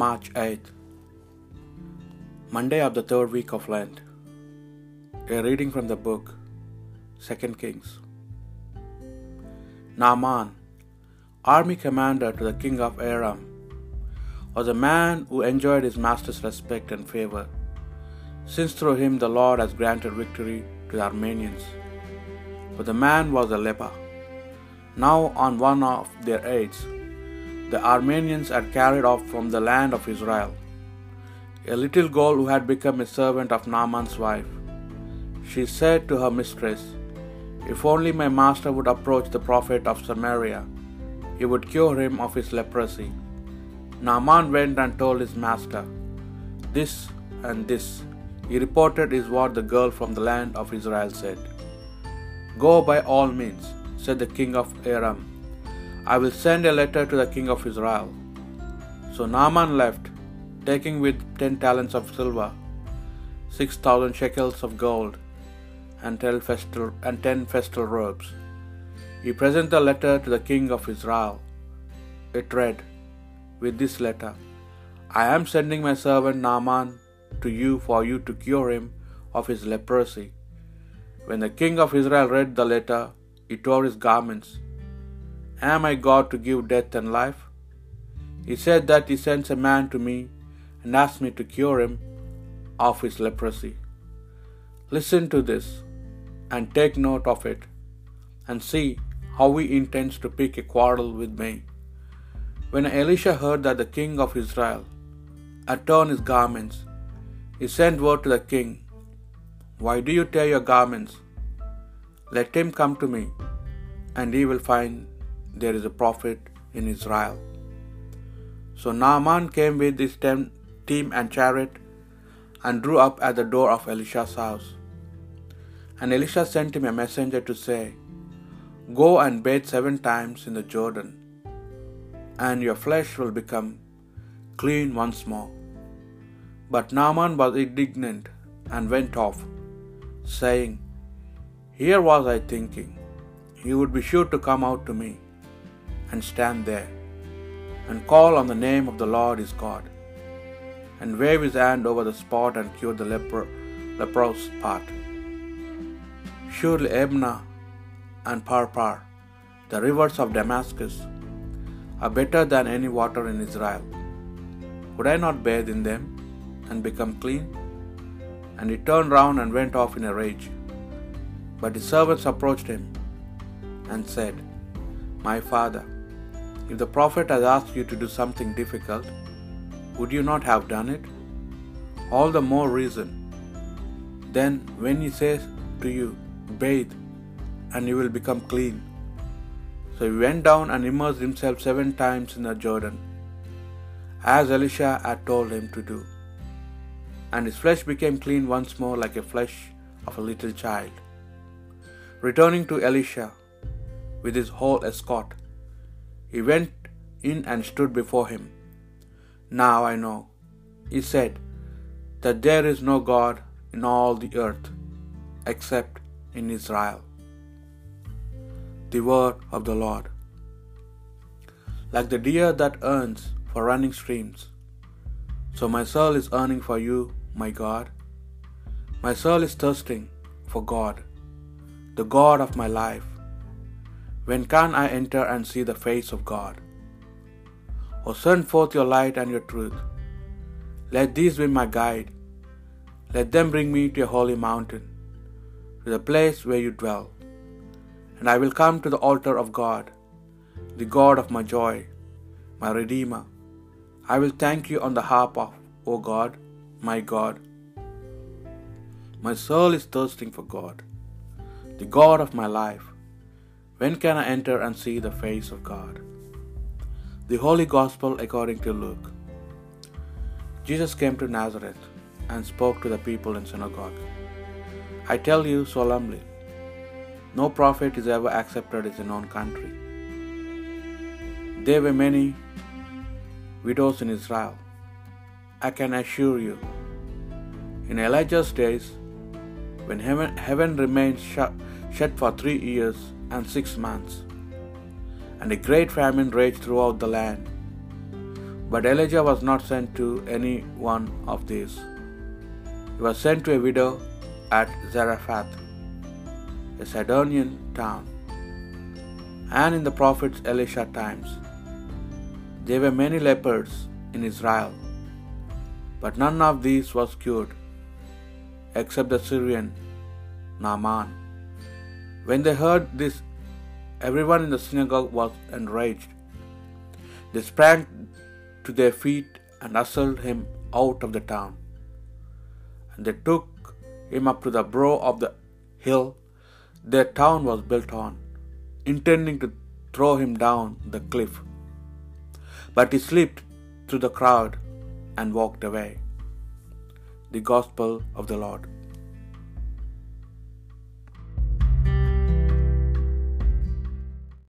March 8th, Monday of the third week of Lent. A reading from the book 2 Kings. Naaman, army commander to the king of Aram, was a man who enjoyed his master's respect and favor, since through him the Lord has granted victory to the Aramaeans. For the man was a leper. Now, on one of their aids, the Aramaeans had carried off from the land of Israel a little girl who had become a servant of Naaman's wife. She said to her mistress, If only my master would approach the prophet of Samaria, he would cure him of his leprosy. Naaman went and told his master, This and this, he reported, is what the girl from the land of Israel said. Go by all means, said the king of Aram. I will send a letter to the king of Israel. So Naaman left, taking with ten talents of silver, six thousand shekels of gold, and ten festal, and ten festal robes. He presented the letter to the king of Israel. It read, With this letter, I am sending my servant Naaman to you for you to cure him of his leprosy. When the king of Israel read the letter, he tore his garments. Am I God to give death and life? He said that he sends a man to me and asks me to cure him of his leprosy. Listen to this and take note of it and see how he intends to pick a quarrel with me. When Elisha heard that the king of Israel had torn his garments, he sent word to the king, Why do you tear your garments? Let him come to me, and he will find there is a prophet in Israel. So Naaman came with his team and chariot and drew up at the door of Elisha's house. And Elisha sent him a messenger to say, Go and bathe seven times in the Jordan, and your flesh will become clean once more. But Naaman was indignant and went off, saying, Here was I thinking, he would be sure to come out to me and stand there and call on the name of the Lord his God and wave his hand over the spot and cure the leper, leprous part. Surely Abana and Parpar, the rivers of Damascus, are better than any water in Israel. Would I not bathe in them and become clean? And he turned round and went off in a rage. But his servants approached him and said, My father, if the prophet has asked you to do something difficult, would you not have done it? All the more reason. Then, when he says to you, Bathe, and you will become clean. So he went down and immersed himself seven times in the Jordan, as Elisha had told him to do. And his flesh became clean once more like the flesh of a little child. Returning to Elisha with his whole escort, he went in and stood before him. Now I know, he said, that there is no God in all the earth except in Israel. The word of the Lord. Like the deer that earns for running streams, so my soul is earning for you, my God. My soul is thirsting for God, the God of my life. When can I enter and see the face of God? O send forth your light and your truth. Let these be my guide. Let them bring me to a holy mountain, to the place where you dwell. And I will come to the altar of God, the God of my joy, my Redeemer. I will thank you on the harp of, O God, my God. My soul is thirsting for God, the God of my life. When can I enter and see the face of God? The Holy Gospel according to Luke. Jesus came to Nazareth and spoke to the people in synagogue. I tell you solemnly, no prophet is ever accepted in his own country. There were many widows in Israel. I can assure you, in Elijah's days, when heaven, heaven remained shut, shut for three years and six months, and a great famine raged throughout the land, But Elijah was not sent to any one of these. He was sent to a widow at Zarephath, a Sidonian town. And in the prophet's Elisha times, there were many lepers in Israel, but none of these was cured, except the Syrian Naaman. When they heard this, everyone in the synagogue was enraged. They sprang to their feet and hustled him out of the town. And they took him up to the brow of the hill their town was built on, intending to throw him down the cliff. But he slipped through the crowd and walked away. The Gospel of the Lord.